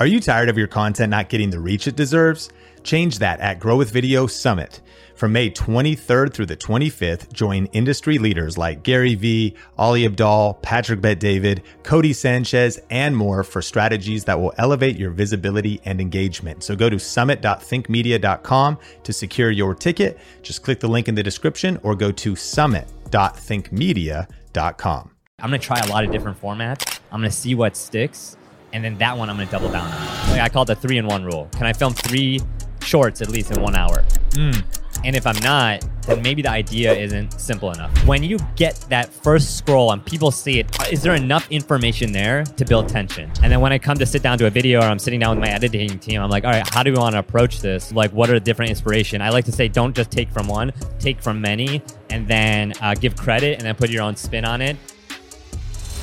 Are you tired of your content not getting the reach it deserves? Change that at Grow with Video Summit. From May 23rd through the 25th, join industry leaders like Gary Vee, Ali Abdaal, Patrick Bet David, Cody Sanchez, and more for strategies that will elevate your visibility and engagement. So go to summit.thinkmedia.com to secure your ticket. Just click the link in the description or go to summit.thinkmedia.com. I'm gonna try a lot of different formats. I'm gonna see what sticks, and then that one I'm gonna double down on. Like I call it the three in one rule. Can I film three shorts at least in one hour? And if I'm not, then maybe the idea isn't simple enough. When you get that first scroll and people see it, is there enough information there to build tension? And then when I come to sit down to a video or I'm sitting down with my editing team, I'm like, all right, how do we want to approach this? Like, what are the different inspiration? I like to say, don't just take from one, take from many, and then uh, give credit and then put your own spin on it.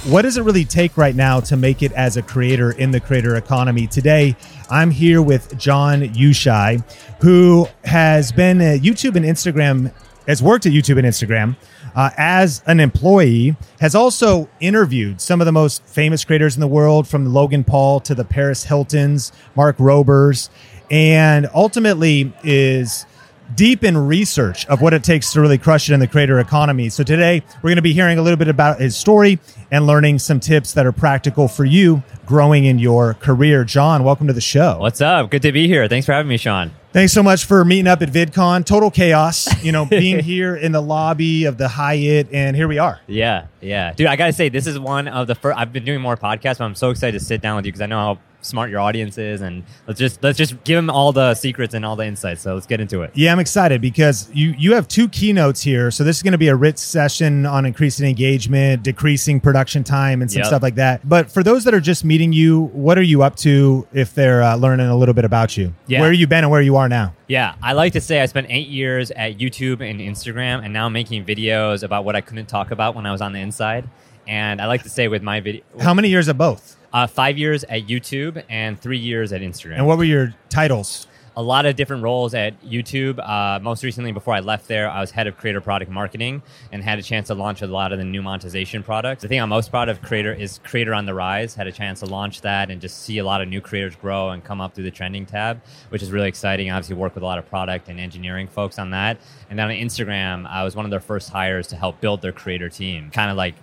What does it really take right now to make it as a creator in the creator economy? Today, I'm here with Jon Youshaei, who has been at YouTube and Instagram, has worked at YouTube and Instagram uh, as an employee, has also interviewed some of the most famous creators in the world, from Logan Paul to the Paris Hiltons, Mark Robers, and ultimately is deep in research of what it takes to really crush it in the creator economy. So today we're going to be hearing a little bit about his story and learning some tips that are practical for you growing in your career. Jon, welcome to the show. What's up? Good to be here. Thanks for having me, Sean. Thanks so much for meeting up at VidCon. Total chaos, you know, being here in the lobby of the Hyatt, and here we are. Yeah, yeah, dude. I gotta say, this is one of the first. I've been doing more podcasts, but I'm so excited to sit down with you because I know how smart your audience is, and let's just let's just give them all the secrets and all the insights. So let's get into it. Yeah, I'm excited because you you have two keynotes here. So this is going to be a rich session on increasing engagement, decreasing production time, and some Yep. stuff like that. But for those that are just meeting you, what are you up to if they're uh, learning a little bit about you? Yeah. Where you been and where you are now? Yeah, I like to say I spent eight years at YouTube and Instagram, and now making videos about what I couldn't talk about when I was on the inside. And I like to say with my video, How many years of both? Uh, five years at YouTube and three years at Instagram. And what were your titles? a lot of different roles at YouTube. Uh, most recently, before I left there, I was head of creator product marketing and had a chance to launch a lot of the new monetization products. The thing I'm most proud of Creator is Creator on the Rise. Had a chance to launch that and just see a lot of new creators grow and come up through the trending tab, which is really exciting. Obviously, work with a lot of product and engineering folks on that. And then on Instagram, I was one of their first hires to help build their creator team. Kind of like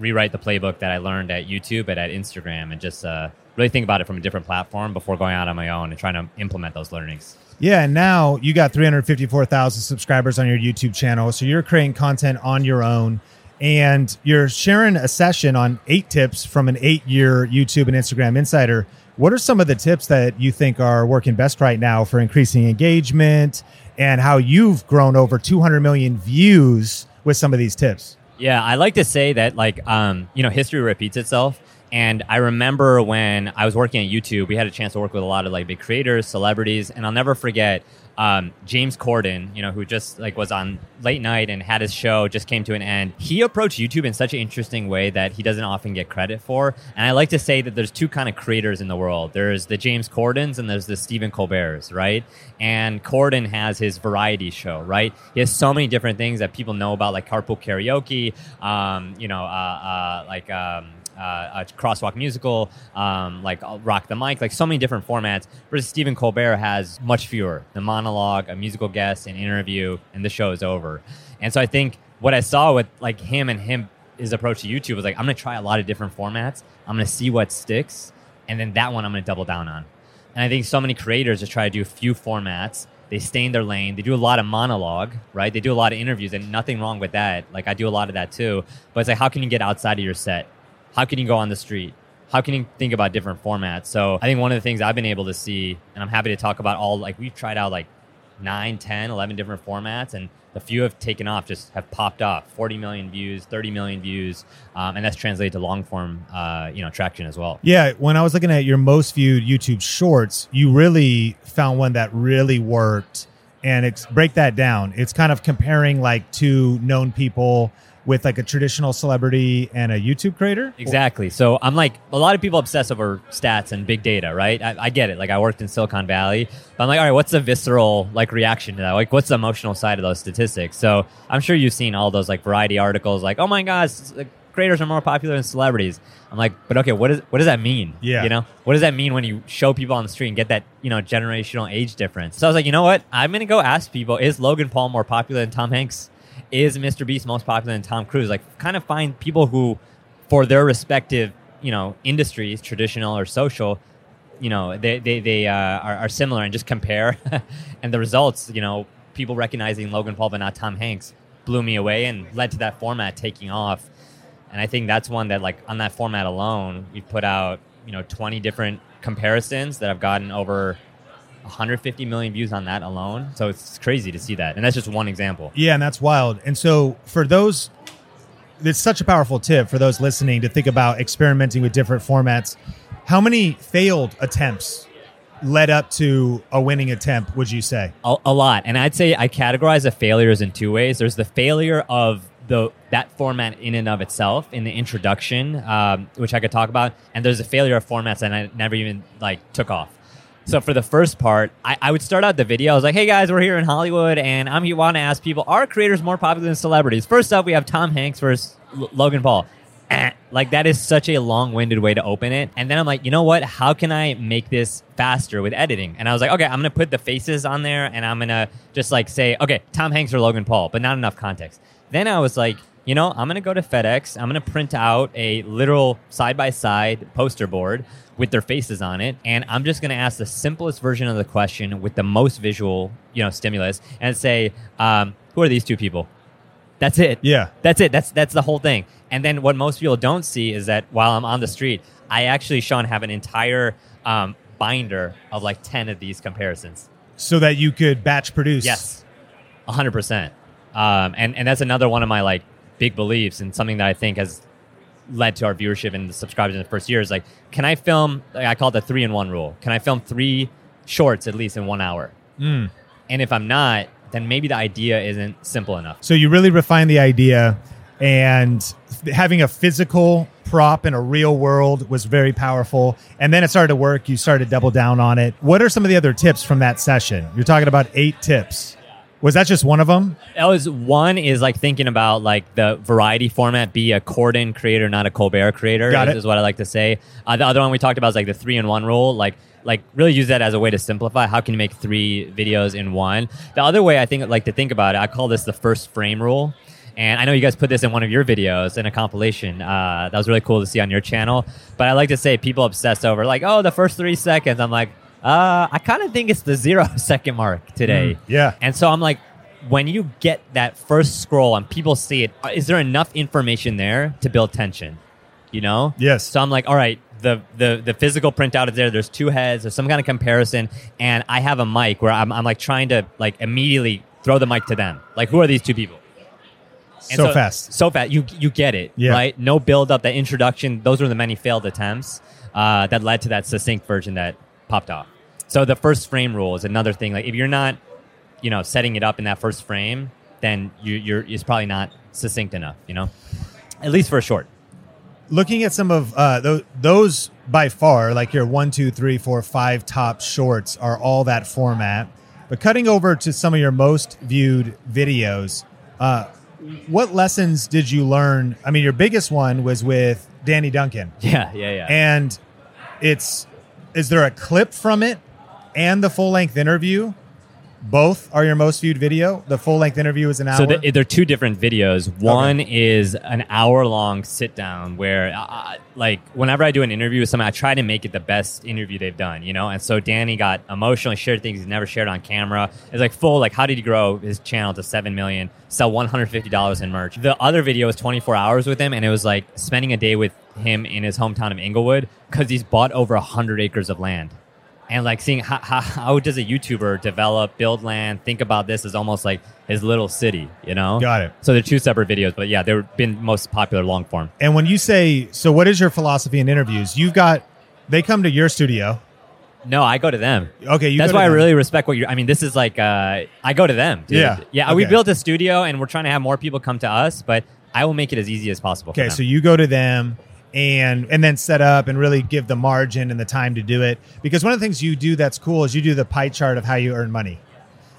rewrite the playbook that I learned at YouTube and at Instagram and just uh, really think about it from a different platform before going out on my own and trying to implement those learnings. Yeah, and now you got 354,000 subscribers on your YouTube channel. So you're creating content on your own and you're sharing a session on eight tips from an eight year YouTube and Instagram insider. What are some of the tips that you think are working best right now for increasing engagement and how you've grown over 200 million views with some of these tips? Yeah, I like to say that like um, you know, history repeats itself. And I remember when I was working at YouTube, we had a chance to work with a lot of like big creators, celebrities, and I'll never forget um, James Corden, you know, who just like was on late night and had his show just came to an end. He approached YouTube in such an interesting way that he doesn't often get credit for. And I like to say that there's two kind of creators in the world. There's the James Cordens and there's the Stephen Colbert's, right? And Corden has his variety show, right? He has so many different things that people know about, like carpool karaoke, um, you know, uh, uh, like. Um, uh, a crosswalk musical, um, like uh, Rock the Mic, like so many different formats. Whereas Stephen Colbert has much fewer: the monologue, a musical guest, an interview, and the show is over. And so I think what I saw with like him and him his approach to YouTube was like, I'm gonna try a lot of different formats. I'm gonna see what sticks, and then that one I'm gonna double down on. And I think so many creators just try to do a few formats. They stay in their lane. They do a lot of monologue, right? They do a lot of interviews, and nothing wrong with that. Like I do a lot of that too. But it's like, how can you get outside of your set? How can you go on the street? How can you think about different formats? So I think one of the things I've been able to see, and I'm happy to talk about all, like we've tried out like 9, 10, 11 different formats, and the few have taken off, just have popped off. 40 million views, 30 million views, um, and that's translated to long form, uh, you know, traction as well. Yeah, when I was looking at your most viewed YouTube shorts, you really found one that really worked. And it's, break that down. It's kind of comparing like two known people with like a traditional celebrity and a YouTube creator. Exactly. So I'm like a lot of people obsess over stats and big data, right? I, I get it. Like I worked in Silicon Valley, but I'm like, all right, what's the visceral like reaction to that? Like, what's the emotional side of those statistics? So I'm sure you've seen all those like variety articles, like, oh my gosh, creators are more popular than celebrities. I'm like, but okay, what is what does that mean? Yeah. You know, what does that mean when you show people on the street and get that you know generational age difference? So I was like, you know what? I'm gonna go ask people: Is Logan Paul more popular than Tom Hanks? Is Mr. Beast most popular than Tom Cruise? Like, kind of find people who, for their respective you know industries, traditional or social, you know they they, they uh, are, are similar and just compare and the results you know people recognizing logan paul but not tom hanks blew me away and led to that format taking off and i think that's one that like on that format alone we've put out you know 20 different comparisons that have gotten over 150 million views on that alone so it's crazy to see that and that's just one example Yeah, and that's wild. And so for those, it's such a powerful tip for those listening to think about experimenting with different formats. How many failed attempts led up to a winning attempt? Would you say? a, a lot and i'd say i categorize the failures in two ways there's the failure of the that format in and of itself in the introduction um, which i could talk about and there's a failure of formats that i never even like took off so for the first part I, I would start out the video. I was like hey guys we're here in hollywood and i'm here want to ask people are creators more popular than celebrities? First up we have tom hanks versus L- logan paul. Eh. like that is such a long-winded way to open it. And then i'm like you know what? How can i make this faster with editing? And i was like okay i'm gonna put the faces on there and i'm gonna just like say okay tom hanks or logan paul but not enough context. Then i was like you know i'm gonna go to fedex i'm gonna print out a literal side-by-side poster board with their faces on it and i'm just gonna ask the simplest version of the question with the most visual you know stimulus and say um, who are these two people that's it. Yeah. That's it. That's that's the whole thing. And then what most people don't see is that while I'm on the street, I actually, Sean, have an entire um, binder of like ten of these comparisons. So that you could batch produce. Yes, hundred percent. Um, and and that's another one of my like big beliefs and something that I think has led to our viewership and the subscribers in the first year is like, can I film? Like I call it the three in one rule. Can I film three shorts at least in one hour? Mm. And if I'm not, then maybe the idea isn't simple enough. So you really refine the idea, and having a physical prop in a real world was very powerful. And then it started to work. You started to double down on it. What are some of the other tips from that session? You're talking about eight tips. Was that just one of them? That was one is like thinking about like the variety format, be a Corden creator, not a Colbert creator. Got is, it. is what I like to say. Uh, the other one we talked about is like the three in one rule. Like like really use that as a way to simplify. How can you make three videos in one? The other way I think like to think about it, I call this the first frame rule. And I know you guys put this in one of your videos in a compilation. Uh, that was really cool to see on your channel. But I like to say people obsess over like, oh, the first three seconds. I'm like, uh, I kind of think it's the zero second mark today. Mm, yeah. And so I'm like, when you get that first scroll and people see it, uh, there enough information there to build tension? You know? Yes. So I'm like, all right, the the the physical printout is there. There's two heads. There's some kind of comparison, and I have a mic where I'm I'm like trying to like immediately throw the mic to them. Like, who are these two people? And So fast. So fast. You you get it, Yeah. right? No build up, that introduction. Those were the many failed attempts uh, that led to that succinct version that popped off. So the first frame rule is another thing. Like if you're not, you know, setting it up in that first frame, then you, you're it's probably not succinct enough. You know, at least for a short. looking at some of uh, those, those by far, like your one, two, three, four, five top shorts are all that format. But cutting over to some of your most viewed videos, uh, what lessons did you learn? I mean, your biggest one was with Danny Duncan, Yeah, yeah, yeah. and it's is there a clip from it and the full length interview? Both are your most viewed video. The full length interview is an hour. So the, they're two different videos. One is an hour long sit down where, uh, like, whenever I do an interview with someone, I try to make it the best interview they've done, you know? And so Danny got emotional, shared things he's never shared on camera. It's like full, like, how did he grow his channel to 7 million, sell $150 in merch? The other video was 24 hours with him, and it was like spending a day with him in his hometown of Englewood because he's bought over 100 acres of land and like seeing how, how, how does a YouTuber develop, build land, think about this as almost like his little city, you know? Got it. So they're two separate videos, but yeah, they've been most popular long form. And when you say, so what is your philosophy in interviews? You've got, they come to your studio. No, I go to them. Okay, you That's go to why I really respect what you're. I mean, this is like uh, I go to them. dude. Yeah, yeah. We built a studio, and we're trying to have more people come to us, but I will make it as easy as possible. for Okay, so you go to them and and then set up and really give the margin and the time to do it. Because one of the things you do that's cool is you do the pie chart of how you earn money.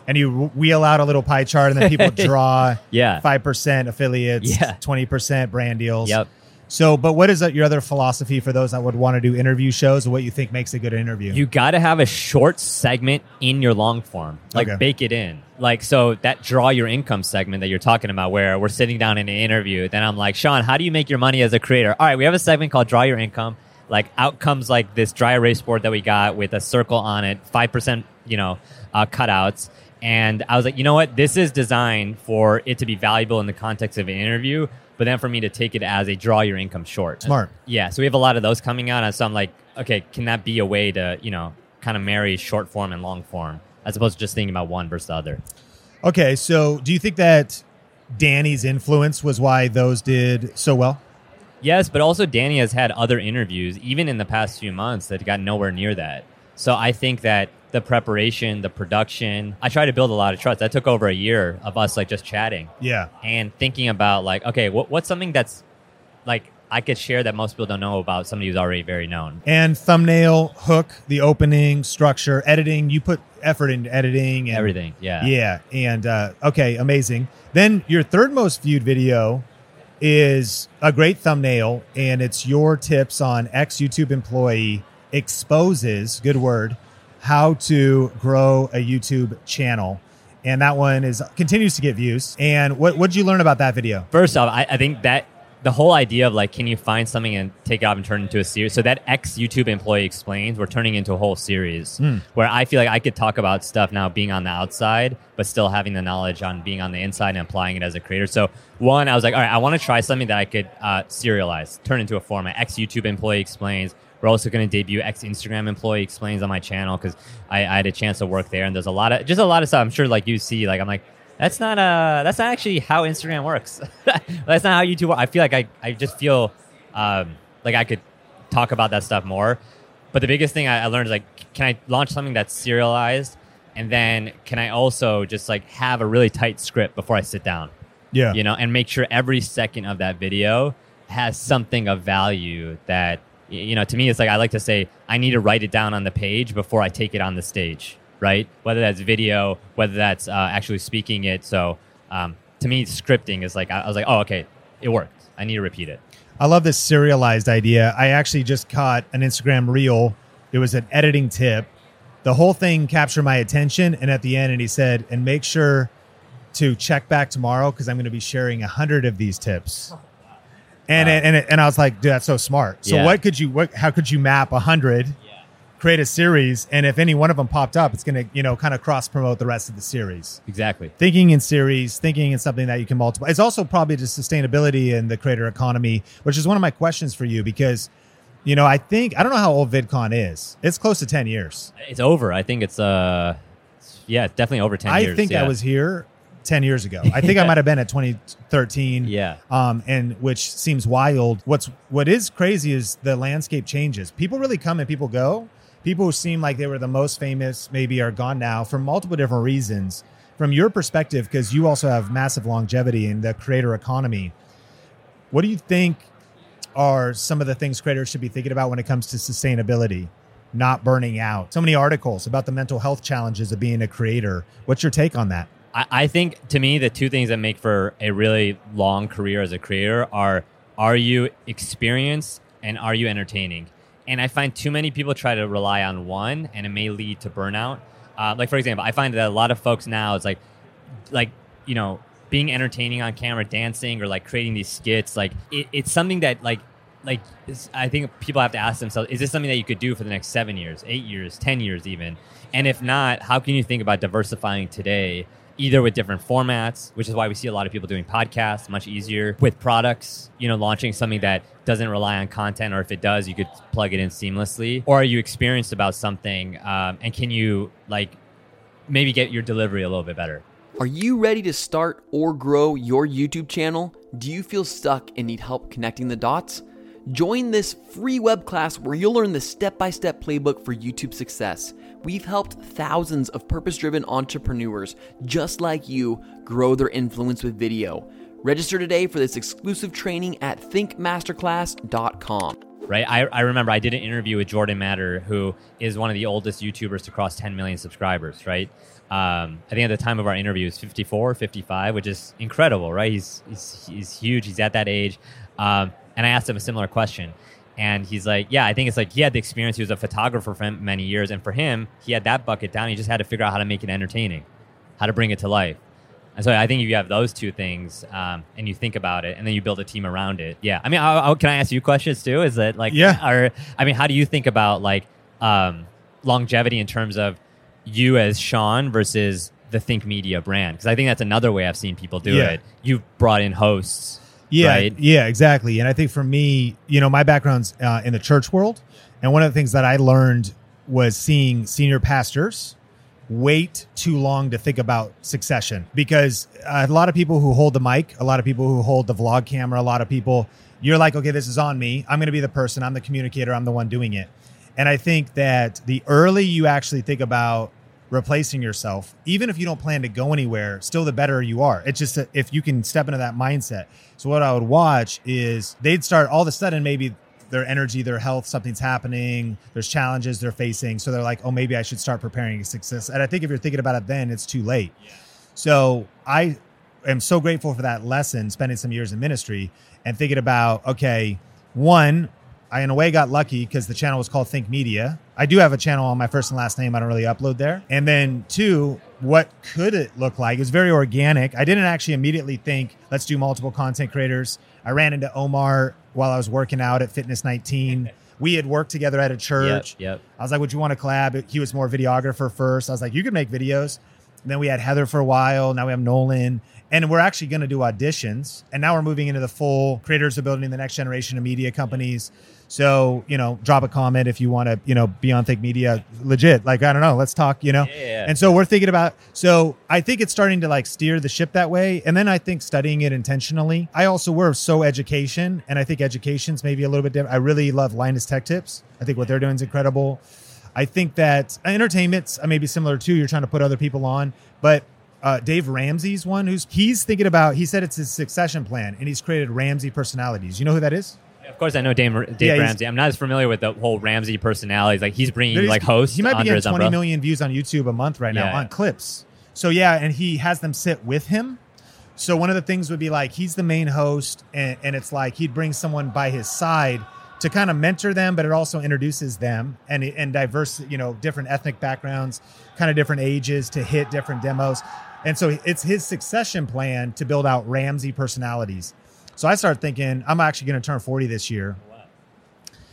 And you wheel out a little pie chart and then people draw Yeah. 5% affiliates, Yeah. 20% brand deals. Yep. So, but what is your other philosophy for those that would want to do interview shows, what you think makes a good interview? You got to have a short segment in your long form, like Okay. bake it in. Like, so that draw your income segment that you're talking about, where we're sitting down in an interview, then I'm like, Sean, how do you make your money as a creator? All right, we have a segment called Draw Your Income. Like, out comes like this dry erase board that we got with a circle on it, 5%, you know, uh, cutouts. And I was like, you know what? This is designed for it to be valuable in the context of an interview, but then for me to take it as a draw your income short. Smart. Yeah, so we have a lot of those coming out, and so I'm like, okay, can that be a way to you know kind of marry short form and long form as opposed to just thinking about one versus the other? Okay, so do you think that Danny's influence was why those did so well? Yes, but also Danny has had other interviews, even in the past few months, that got nowhere near that. So I think that the preparation, the production, I try to build a lot of trust. That took over a year of us like just chatting Yeah. and thinking about like, okay, what, what's something that's like I could share that most people don't know about somebody who's already very known. And thumbnail, hook, the opening, structure, editing. You put effort into editing and Everything, yeah. Yeah, and uh, okay, amazing. Then your third most viewed video is a great thumbnail, and it's your tips on ex YouTube employee exposes good word how to grow a YouTube channel, and that one is continues to get views. And what what did you learn about that video? First off, I, I think that the whole idea of like, can you find something and take it off and turn it into a series? So that ex YouTube employee explains, we're turning into a whole series where I feel like I could talk about stuff now being on the outside, but still having the knowledge on being on the inside and applying it as a creator. So one, I was like, all right, I want to try something that I could uh, serialize, turn into a format. Ex YouTube employee explains. We're also going to debut ex Instagram employee explains on my channel because I, I had a chance to work there, and there's a lot of just a lot of stuff. I'm sure like you see, like I'm like that's not uh that's not actually how Instagram works. that's not how YouTube. Works. I feel like I I just feel um, like I could talk about that stuff more. But the biggest thing I, I learned is like, can I launch something that's serialized, and then can I also just like have a really tight script before I sit down, Yeah, you know, and make sure every second of that video has something of value that you know to me it's like i like to say i need to write it down on the page before i take it on the stage right whether that's video whether that's uh, actually speaking it so um, to me scripting is like I, I was like oh okay it worked i need to repeat it I love this serialized idea. I actually just caught an Instagram reel. It was an editing tip. The whole thing captured my attention. And at the end, and he said, and make sure to check back tomorrow because I'm going to be sharing a hundred of these tips. And, Wow. and and I was like, dude, that's so smart. So Yeah. what could you what how could you map a hundred, create a series, and if any one of them popped up, it's gonna, you know, kind of cross promote the rest of the series exactly thinking in series, thinking in something that you can multiply. It's also probably just sustainability and the creator economy, which is one of my questions for you because, you know, I think I don't know how old VidCon is. It's close to ten years. it's over i think it's uh yeah it's definitely over 10 I years think yeah. I was here ten years ago. I think I might have been at 2013. yeah Um, and which seems wild. What's what is crazy is the landscape changes. People really come and people go. People who seem like they were the most famous maybe are gone now for multiple different reasons. From your perspective, because you also have massive longevity in the creator economy, what do you think are some of the things creators should be thinking about when it comes to sustainability, not burning out? So many articles about the mental health challenges of being a creator. What's your take on that? I, I think to me the two things that make for a really long career as a creator are are you experienced and are you entertaining? And i find too many people try to rely on one and it may lead to burnout. Uh, like for example i find that a lot of folks now it's like like you know being entertaining on camera dancing or like creating these skits like it, it's something that like like i think people have to ask themselves is this something that you could do for the next seven years eight years ten years even? And if not how can you think about diversifying today either with different formats which is why we see a lot of people doing podcasts much easier with products you know launching something that doesn't rely on content or if it does you could plug it in seamlessly or are you experienced about something um, and can you like maybe get your delivery a little bit better Are you ready to start or grow your YouTube channel? Do you feel stuck and need help connecting the dots? Join this free web class where you'll learn the step by step playbook for YouTube success. We've helped thousands of purpose driven entrepreneurs just like you grow their influence with video. Register today for this exclusive training at thinkmasterclass.com. right? I, I remember I did an interview with Jordan Matter, who is one of the oldest YouTubers to cross 10 million subscribers, right? Um, I think at the time of our interview, he's 54, 55, which is incredible, right? He's, he's, he's huge. He's at that age. Um, And I asked him a similar question. And he's like, yeah, I think it's like he had the experience. He was a photographer for many years. And for him, he had that bucket down. He just had to figure out how to make it entertaining, how to bring it to life. And so I think if you have those two things um, and you think about it and then you build a team around it. Yeah. I mean, I, I, can I ask you questions too? Is that like, Yeah. Or, I mean, how do you think about like um, longevity in terms of you as Sean versus the Think Media brand? Because I think that's another way I've seen people do Yeah. it. You've brought in hosts. Yeah, Right? yeah, exactly. And I think for me, you know, my background's uh, in the church world, and one of the things that I learned was seeing senior pastors wait too long to think about succession because uh, a lot of people who hold the mic, a lot of people who hold the vlog camera, a lot of people, you're like, okay, this is on me. I'm going to be the person. I'm the communicator. I'm the one doing it. And I think that the early you actually think about replacing yourself, even if you don't plan to go anywhere, still the better you are. It's just if you can step into that mindset. So what I would watch is they'd start all of a sudden maybe their energy, their health, something's happening, there's challenges they're facing. So they're like, oh, maybe I should start preparing for success. And I think if you're thinking about it then, it's too late. So I am so grateful for that lesson, spending some years in ministry and thinking about, okay, one, I in a way got lucky because the channel was called Think Media. I do have a channel on my first and last name. I don't really upload there. And then two, what could it look like? It was very organic. I didn't actually immediately think, let's do multiple content creators. I ran into Omar while I was working out at Fitness 19. We had worked together at a church. Yep. Yep. I was like, "Would you want to collab?" He was more videographer first. I was like, "You could make videos." Then we had Heather for a while. Now we have Nolan, and we're actually going to do auditions. And now we're moving into the full creators of building the next generation of media companies. So you know, drop a comment if you want to, you know, be on Think Media. Legit, like I don't know, let's talk. You know, Yeah. and so we're thinking about. So I think it's starting to like steer the ship that way. And then I think studying it intentionally. I also we're so education, and I think education's maybe a little bit different. I really love Linus Tech Tips. I think what they're doing is incredible. I think that entertainment's uh, maybe similar too. You're trying to put other people on, but uh, Dave Ramsey's one who's he's thinking about. He said it's his succession plan, and he's created Ramsey personalities. You know who that is? Of course, I know Dave, Dave Yeah, Ramsey. I'm not as familiar with the whole Ramsey personalities. Like he's bringing like hosts He might be getting his 20 umbrella. million views on YouTube a month right now Yeah. on clips. So yeah, and he has them sit with him. So one of the things would be like he's the main host, and, and it's like he'd bring someone by his side to kind of mentor them, but it also introduces them and and diverse, you know, different ethnic backgrounds, kind of different ages to hit different demos. And so it's his succession plan to build out Ramsey personalities. So I started thinking I'm actually going to turn 40 this year.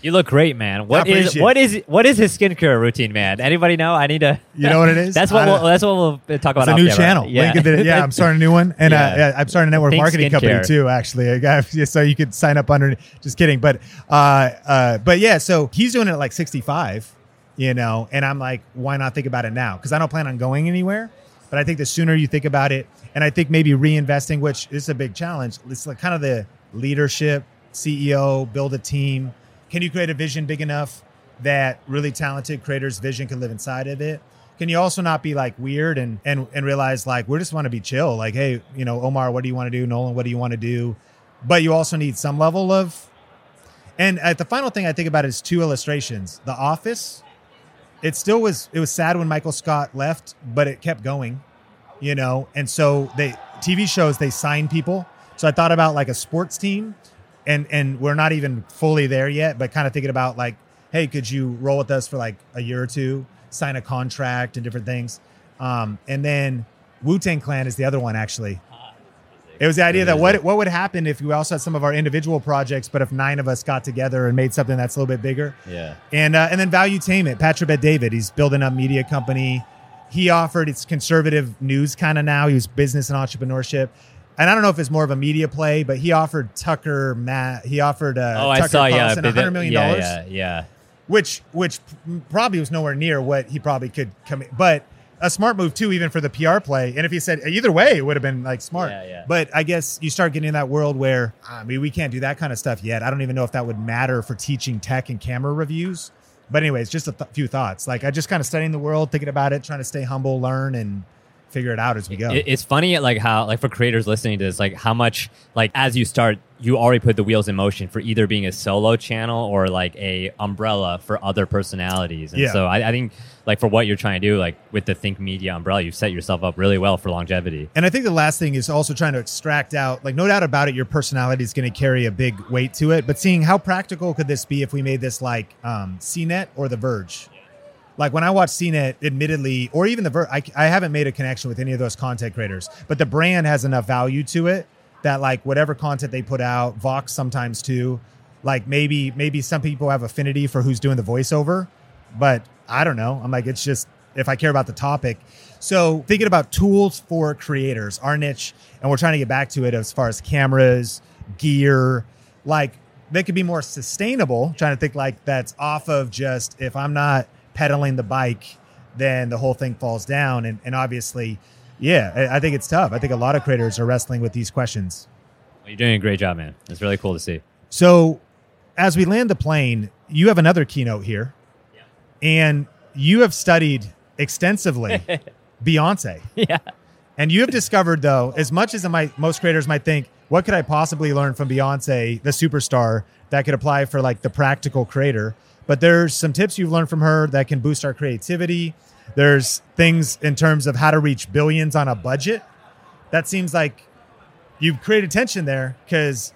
You look great, man. What is what is what is his skincare routine, man? Anybody know? I need to. You know what it is? that's what we'll, that's what we'll talk about. It's a new channel. Yeah, the- yeah, I'm starting a new one, and Yeah. uh, I'm starting a network Think marketing company too. Actually, I got- yeah, so you could sign up under. Just kidding, but uh, uh, but yeah, so he's doing it at like 65, you know, and I'm like, why not think about it now? Because I don't plan on going anywhere, but I think the sooner you think about it, and I think maybe reinvesting, which is a big challenge. It's like kind of the leadership, CEO, build a team. Can you create a vision big enough that really talented creators' vision can live inside of it? Can you also not be like weird and and and realize like we just want to be chill? Like, hey, you know, Omar, what do you want to do? Nolan, what do you want to do? But you also need some level of. And at the final thing I think about is two illustrations. The Office. It still was. It was sad when Michael Scott left, but it kept going, you know. And so they TV shows they sign people. So I thought about like a sports team, and and we're not even fully there yet, but kind of thinking about like, hey, could you roll with us for like a year or two, sign a contract and different things. Um, and then Wu Tang Clan is the other one actually. It was the idea that what what would happen if we also had some of our individual projects, but if nine of us got together and made something that's a little bit bigger. Yeah. And uh, and then Value Valuetainment, Patrick Bet David, he's building a media company. He offered it's conservative news kind of now. He was business and entrepreneurship. And I don't know if it's more of a media play, but he offered Tucker Matt. He offered uh, Oh, Tucker I saw. Yeah, Carlson but hundred million yeah, dollars, yeah, yeah. which which probably was nowhere near what he probably could come. But a smart move too, even for the PR play. And if he said either way, it would have been like smart. Yeah, yeah. But I guess you start getting in that world where I mean we can't do that kind of stuff yet. I don't even know if that would matter for teaching tech and camera reviews. But anyways, just a th- few thoughts. Like I just kind of studying the world, thinking about it, trying to stay humble, learn, and figure it out as we go. It- it's funny, like how, like for creators listening to this, like how much, like as you start, you already put the wheels in motion for either being a solo channel or like a umbrella for other personalities. And Yeah. so I, I think, like for what you're trying to do, like with the Think Media umbrella, you've set yourself up really well for longevity. And I think the last thing is also trying to extract out, like, no doubt about it, your personality is going to carry a big weight to it. But seeing how practical could this be if we made this like um, CNET or The Verge? Like when I watch CNET, admittedly, or even The ver- I, I haven't made a connection with any of those content creators, but the brand has enough value to it that like whatever content they put out, Vox sometimes too, like maybe maybe some people have affinity for who's doing the voiceover, but I don't know. I'm like, it's just if I care about the topic. So thinking about tools for creators, our niche, and we're trying to get back to it as far as cameras, gear, like they could be more sustainable. Trying to think like that's off of just if I'm not pedaling the bike, then the whole thing falls down. And, and obviously, yeah, I, think it's tough. I think a lot of creators are wrestling with these questions. Well, you're doing a great job, man. It's really cool to see. So as we land the plane, you have another keynote here, and you have studied extensively Beyonce. Yeah. And you have discovered, though, as much as might, most creators might think, what could I possibly learn from Beyonce, the superstar, that could apply for like the practical creator? But there's some tips you've learned from her that can boost our creativity. There's things in terms of how to reach billions on a budget. That seems like you've created tension there because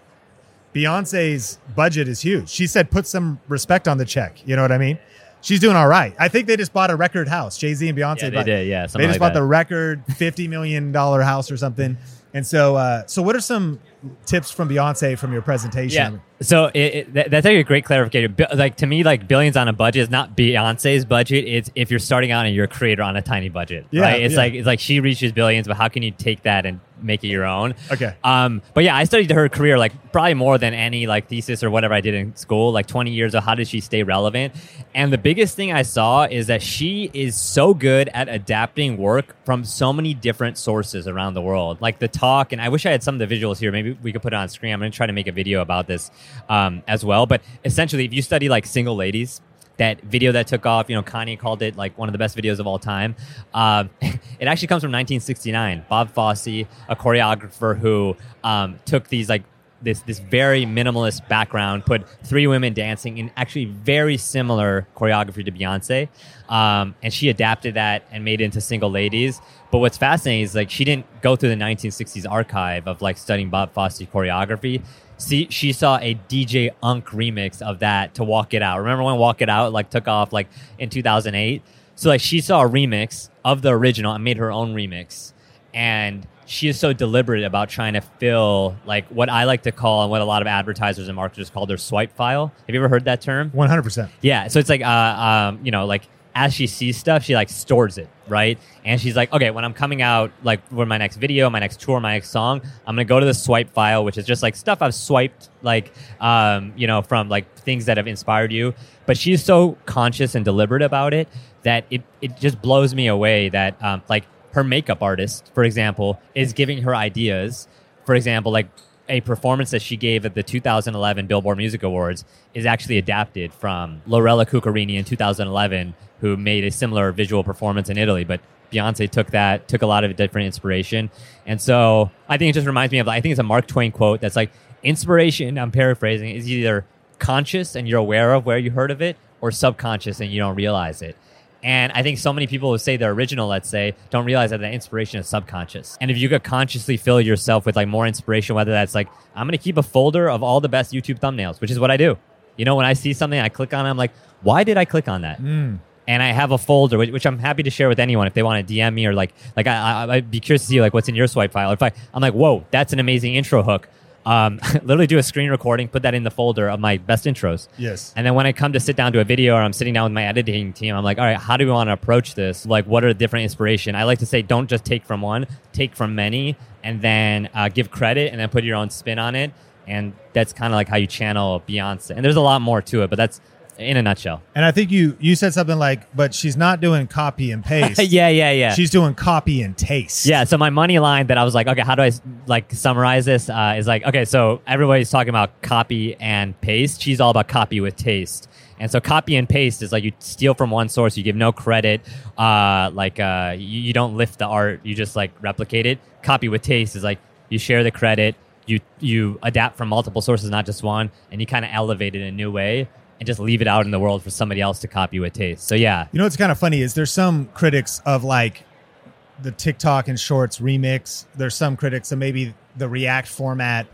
Beyonce's budget is huge. She said, put some respect on the check. You know what I mean? She's doing all right. I think they just bought a record house. Jay Z and Beyonce. Yeah, they bought- did. Yeah. They just like bought that. the record fifty million dollar house or something. And so, uh, so what are some tips from Beyonce from your presentation? Yeah. So it, it, that, that's actually a great clarification. Like to me, like billions on a budget is not Beyonce's budget. It's if you're starting out and you're a creator on a tiny budget. Yeah, Right. It's yeah. like it's like she reaches billions, but how can you take that and make it your own? Okay. Um. But yeah, I studied her career like probably more than any like thesis or whatever I did in school. Like 20 years of how did she stay relevant? And the biggest thing I saw is that she is so good at adapting work from so many different sources around the world. Like the talk, and I wish I had some of the visuals here. Maybe we could put it on screen. I'm going to try to make a video about this um, as well. But essentially, if you study like single ladies, that video that took off, you know, Kanye called it like one of the best videos of all time. Um, it actually comes from 1969. Bob Fosse, a choreographer who um, took these like this this very minimalist background, put three women dancing in actually very similar choreography to Beyonce, um, and she adapted that and made it into single ladies. But what's fascinating is like she didn't go through the 1960s archive of like studying Bob Fosse choreography. See, she saw a DJ Unk remix of that to Walk It Out. Remember when Walk It Out like took off like in 2008? So like she saw a remix of the original and made her own remix, and she is so deliberate about trying to fill like what I like to call and what a lot of advertisers and marketers call their swipe file. Have you ever heard that term? One hundred percent. Yeah, so it's like, uh, um, you know, like as she sees stuff, she like stores it, right? And she's like, okay, when I'm coming out, like for my next video, my next tour, my next song, I'm gonna go to the swipe file, which is just like stuff I've swiped, like, um, you know, from like things that have inspired you. But she's so conscious and deliberate about it that it it just blows me away that um, like her makeup artist, for example, is giving her ideas. For example, like a performance that she gave at the 2011 Billboard Music Awards is actually adapted from Lorella Cuccarini in 2011, who made a similar visual performance in Italy. But Beyonce took that, took a lot of different inspiration. And so I think it just reminds me of, I think it's a Mark Twain quote that's like, inspiration, I'm paraphrasing, is either conscious and you're aware of where you heard of it, or subconscious and you don't realize it. And I think so many people who say they're original, let's say, don't realize that the inspiration is subconscious. And if you could consciously fill yourself with like more inspiration, whether that's like, I'm going to keep a folder of all the best YouTube thumbnails, which is what I do. You know, when I see something, I click on it, I'm like, why did I click on that? Hmm. And I have a folder, which, which I'm happy to share with anyone if they want to DM me or like, like I, I, I'd be curious to see like what's in your swipe file. If I, I'm like, whoa, that's an amazing intro hook. Um, literally do a screen recording, put that in the folder of my best intros. Yes. And then when I come to sit down to a video or I'm sitting down with my editing team, I'm like, all right, how do we want to approach this? Like, what are the different inspiration? I like to say, don't just take from one, take from many, and then uh, give credit and then put your own spin on it. And that's kind of like how you channel Beyonce. And there's a lot more to it, but that's in a nutshell. And I think you you said something like, but she's not doing copy and paste. yeah, yeah, yeah. She's doing copy and taste. Yeah, so my money line that I was like, okay, how do I like summarize this? Uh, is like, okay, so everybody's talking about copy and paste. She's all about copy with taste. And so copy and paste is like you steal from one source, you give no credit, uh, like uh, you, you don't lift the art, you just like replicate it. Copy with taste is like you share the credit, you you adapt from multiple sources, not just one, and you kind of elevate it in a new way. And just leave it out in the world for somebody else to copy with taste. So yeah, You know what's kind of funny is there's some critics of like the TikTok and Shorts remix. There's some critics of maybe the React format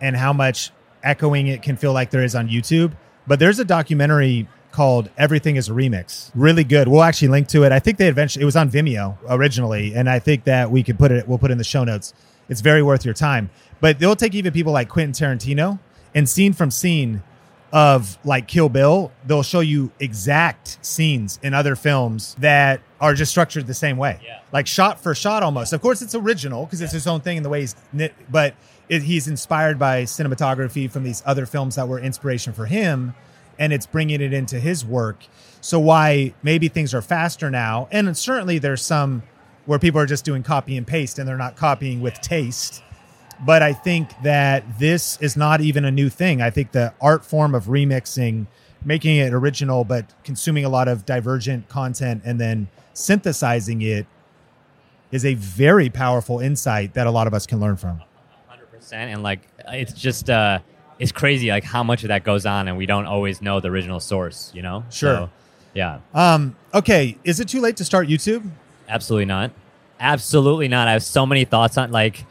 and how much echoing it can feel like there is on YouTube. But there's a documentary called Everything is a Remix. Really good. We'll actually link to it. I think they eventually it was on Vimeo originally, and I think that we could put it we'll put it in the show notes. It's very worth your time. But they'll take even people like Quentin Tarantino and scene from scene of like Kill Bill, they'll show you exact scenes in other films that are just structured the same way, Yeah. like shot for shot almost. Of course, it's original because it's his own thing in the way he's knit, but it, he's inspired by cinematography from these other films that were inspiration for him, and it's bringing it into his work. So why maybe things are faster now, and certainly there's some where people are just doing copy and paste and they're not copying with taste but I think that this is not even a new thing. I think the art form of remixing, making it original, but consuming a lot of divergent content and then synthesizing it is a very powerful insight that a lot of us can learn from. hundred percent. And like, it's just uh, it's crazy like how much of that goes on, and we don't always know the original source. You know? Sure. So, yeah. Um, okay, is it too late to start YouTube? Absolutely not. Absolutely not. I have so many thoughts on like.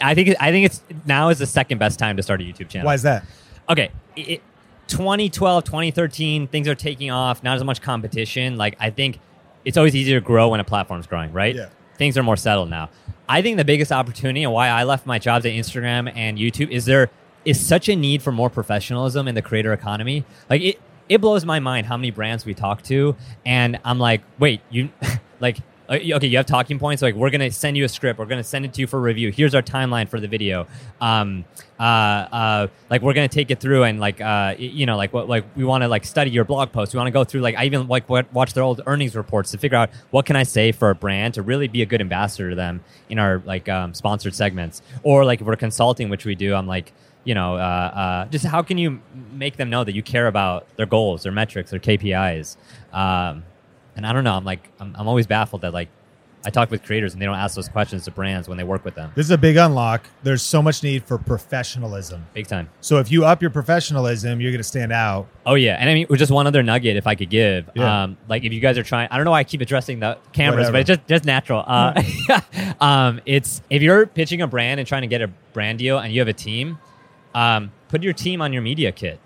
I think I think it's now is the second best time to start a YouTube channel. Why is that? okay it, 2012 2013 things are taking off not as much competition like i think it's always easier to grow when a platform's growing right Yeah. things are more settled now i think the biggest opportunity and why i left my jobs at instagram and youtube is there is such a need for more professionalism in the creator economy like it it blows my mind how many brands we talk to and i'm like wait you like okay you have talking points? Like we're gonna send you a script. We're gonna send it to you for review. Here's our timeline for the video. Um uh uh like we're gonna take it through and like uh you know like what like we want to like study your blog post we want to go through like i even like watch their old earnings reports to figure out what can i say for a brand to really be a good ambassador to them in our like um, sponsored segments. Or like if we're consulting which we do i'm like you know, uh, uh, just how can you make them know that you care about their goals, their metrics, their KPIs? Um, and I don't know. I'm like, I'm, I'm always baffled that like I talk with creators and they don't ask those questions to brands when they work with them. This is a big unlock. There's so much need for professionalism. Big time. So if you up your professionalism, you're going to stand out. Oh yeah, and I mean, just one other nugget, if I could give, Yeah. um, like if you guys are trying, I don't know why I keep addressing the cameras, Whatever. but it's just just natural. Uh, um, it's if you're pitching a brand and trying to get a brand deal, and you have a team, um, put your team on your media kit.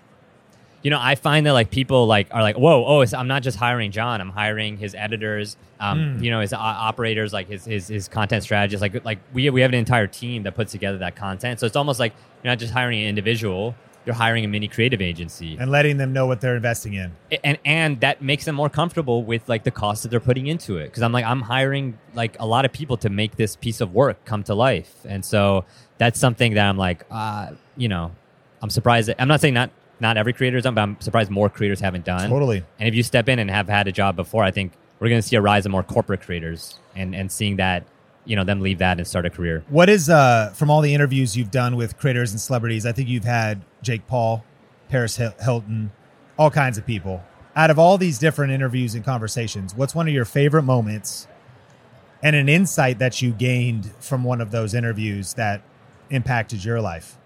You know, I find that like people like are like, whoa, oh, I'm not just hiring Jon. I'm hiring his editors, um, Mm. you know, his o- operators, like his, his his content strategists. Like like we we have an entire team that puts together that content. So it's almost like you're not just hiring an individual. You're hiring a mini creative agency and letting them know what they're investing in. and and that makes them more comfortable with like the cost that they're putting into it because i'm like i'm hiring like a lot of people to make this piece of work come to life and so that's something that i'm like uh you know i'm surprised that, i'm not saying not not every creator's done but i'm surprised more creators haven't done Totally. and if you step in and have had a job before i think we're going to see a rise of more corporate creators and and seeing that you know them leave that and start a career What is uh from all the interviews you've done with creators and celebrities? I think you've had Jake Paul, Paris Hilton, all kinds of people. Out of all these different interviews and conversations, what's one of your favorite moments and an insight that you gained from one of those interviews that impacted your life?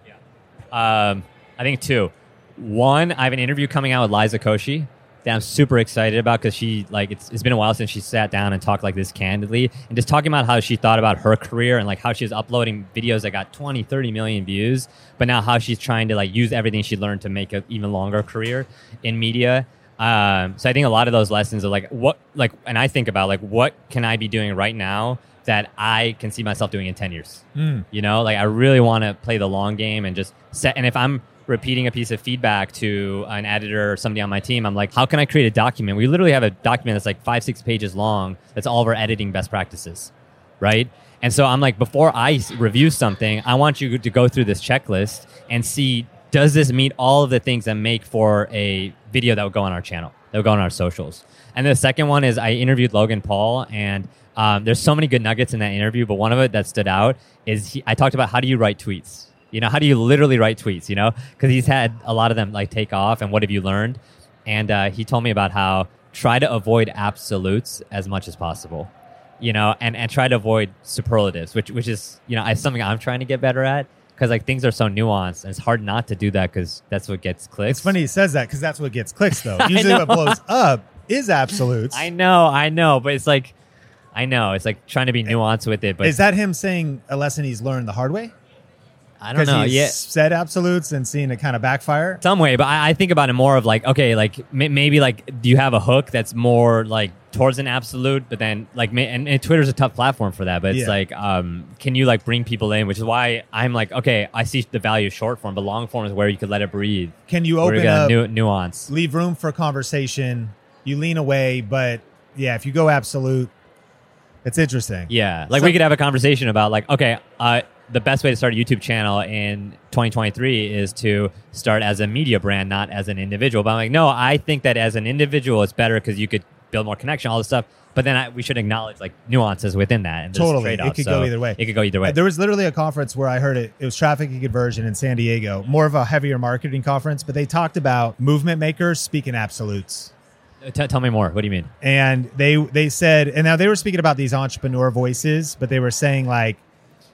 Um, I think two. One, I have an interview coming out with Liza Koshy that I'm super excited about because she like it's, it's been a while since she sat down and talked like this candidly and just talking about how she thought about her career and like how she was uploading videos that got 20 30 million views but now how she's trying to like use everything she learned to make an even longer career in media um, so i think a lot of those lessons are like what like and i think about like what can i be doing right now that i can see myself doing in 10 years Mm. you know, like I really want to play the long game and just set. And if I'm repeating a piece of feedback to an editor or somebody on my team, I'm like, how can I create a document? We literally have a document that's like five, six pages long. That's all of our editing best practices, right? And so I'm like, before I review something, I want you to go through this checklist and see does this meet all of the things that make for a video that would go on our channel, that would go on our socials. And the second one is I interviewed Logan Paul, and um, there's so many good nuggets in that interview, but one of it that stood out is he, I talked about how do you write tweets. You know, how do you literally write tweets? You know, because he's had a lot of them like take off, and what have you learned? And uh, he told me about how try to avoid absolutes as much as possible you know, and, and try to avoid superlatives, which which is you know I, something I'm trying to get better at because like things are so nuanced and it's hard not to do that because that's what gets clicks. It's funny he says that because that's what gets clicks, though. Usually, what blows up is absolutes. I know, I know, but it's like, I know it's like trying to be nuanced with it. But is that him saying a lesson he's learned the hard way? I don't know. he's Yeah, said absolutes and seen it kind of backfire. some way, but I, I think about it more of like, okay, like m- maybe like, do you have a hook that's more like towards an absolute, but then like, ma- and, and Twitter's a tough platform for that, but it's Yeah. like, um, can you like bring people in? Which is why I'm like, okay, I see the value of short form, but long form is where you could let it breathe. Can you open up, nu- nuance. leave room for conversation? You lean away, but yeah, if you go absolute, it's interesting. Yeah, like So- we could have a conversation about like, okay, uh, the best way to start a YouTube channel in 2023 is to start as a media brand, not as an individual. But I'm like, no, I think that as an individual, it's better because you could build more connection, all this stuff. But then I, we should acknowledge like nuances within that. And Totally. It could So go either way. It could go either way. There was literally a conference where I heard it. It was traffic and conversion in San Diego, more of a heavier marketing conference, but they talked about movement makers speaking absolutes. Uh, t- tell me more. What do you mean? and they they said and now they were speaking about these entrepreneur voices but they were saying like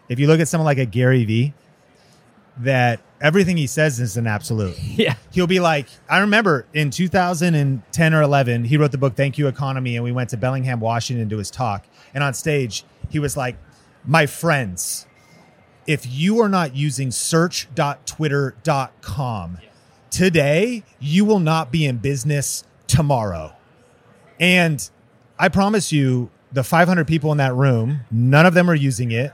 if you look at someone like a gary vee that everything he says is an absolute Yeah. he'll be like i remember in 2010 or 11 he wrote the book thank you economy and we went to bellingham washington to his talk and on stage he was like my friends if you are not using search.twitter.com today you will not be in business tomorrow and I promise you, the 500 people in that room, none of them are using it.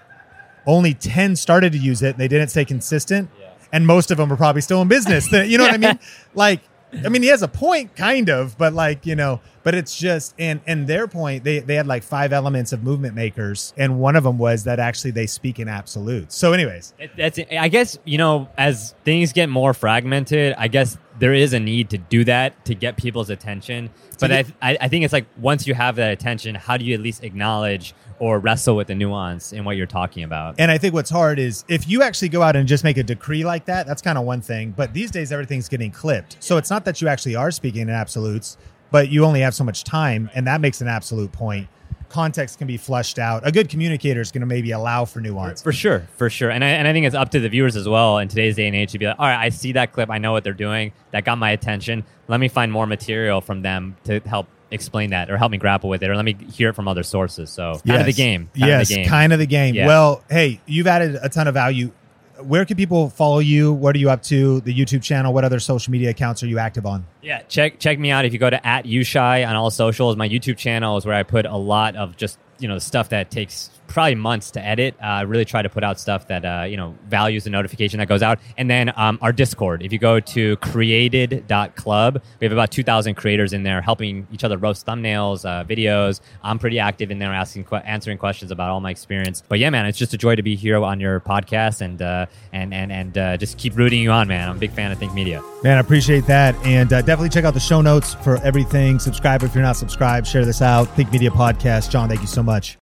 Only 10 started to use it. And they didn't stay consistent. And most of them are probably still in business. You know what I mean? Like, I mean, he has a point, kind of, but like, you know, but it's just, and and their point, they they had like five elements of movement makers, and one of them was that actually they speak in absolutes. So, anyways, It, that's. I guess you know, as things get more fragmented, I guess there is a need to do that to get people's attention. But I, I, I think it's like once you have that attention, how do you at least acknowledge or wrestle with the nuance in what you're talking about? And I think what's hard is if you actually go out and just make a decree like that, that's kind of one thing. But these days, everything's getting clipped. So it's not that you actually are speaking in absolutes, but you only have so much time. And that makes an absolute point. Context can be flushed out. A good communicator is going to maybe allow for nuance. For sure, for sure, and I, and I think it's up to the viewers as well in today's day and age to be like, all right, I see that clip, I know what they're doing, that got my attention. Let me find more material from them to help explain that or help me grapple with it, or let me hear it from other sources. So kind of the game, kind yes, of the game. kind of the game. Yeah. Well, hey, you've added a ton of value. Where can people follow you? What are you up to? The YouTube channel? What other social media accounts are you active on? Yeah, check check me out if you go to at Youshaei on all socials. My YouTube channel is where I put a lot of just you know stuff that takes probably months to edit. Uh, I really try to put out stuff that uh, you know values the notification that goes out. And then um, our Discord. If you go to created.club, we have about two thousand creators in there helping each other roast thumbnails, uh, videos. I'm pretty active in there, asking answering questions about all my experience. But yeah, man, it's just a joy to be here on your podcast and uh, and and and uh, just keep rooting you on, man. I'm a big fan of Think Media. Man, I appreciate that. And uh, definitely check out the show notes for everything. Subscribe if you're not subscribed. Share this out. Think Media Podcast. Jon, thank you so much.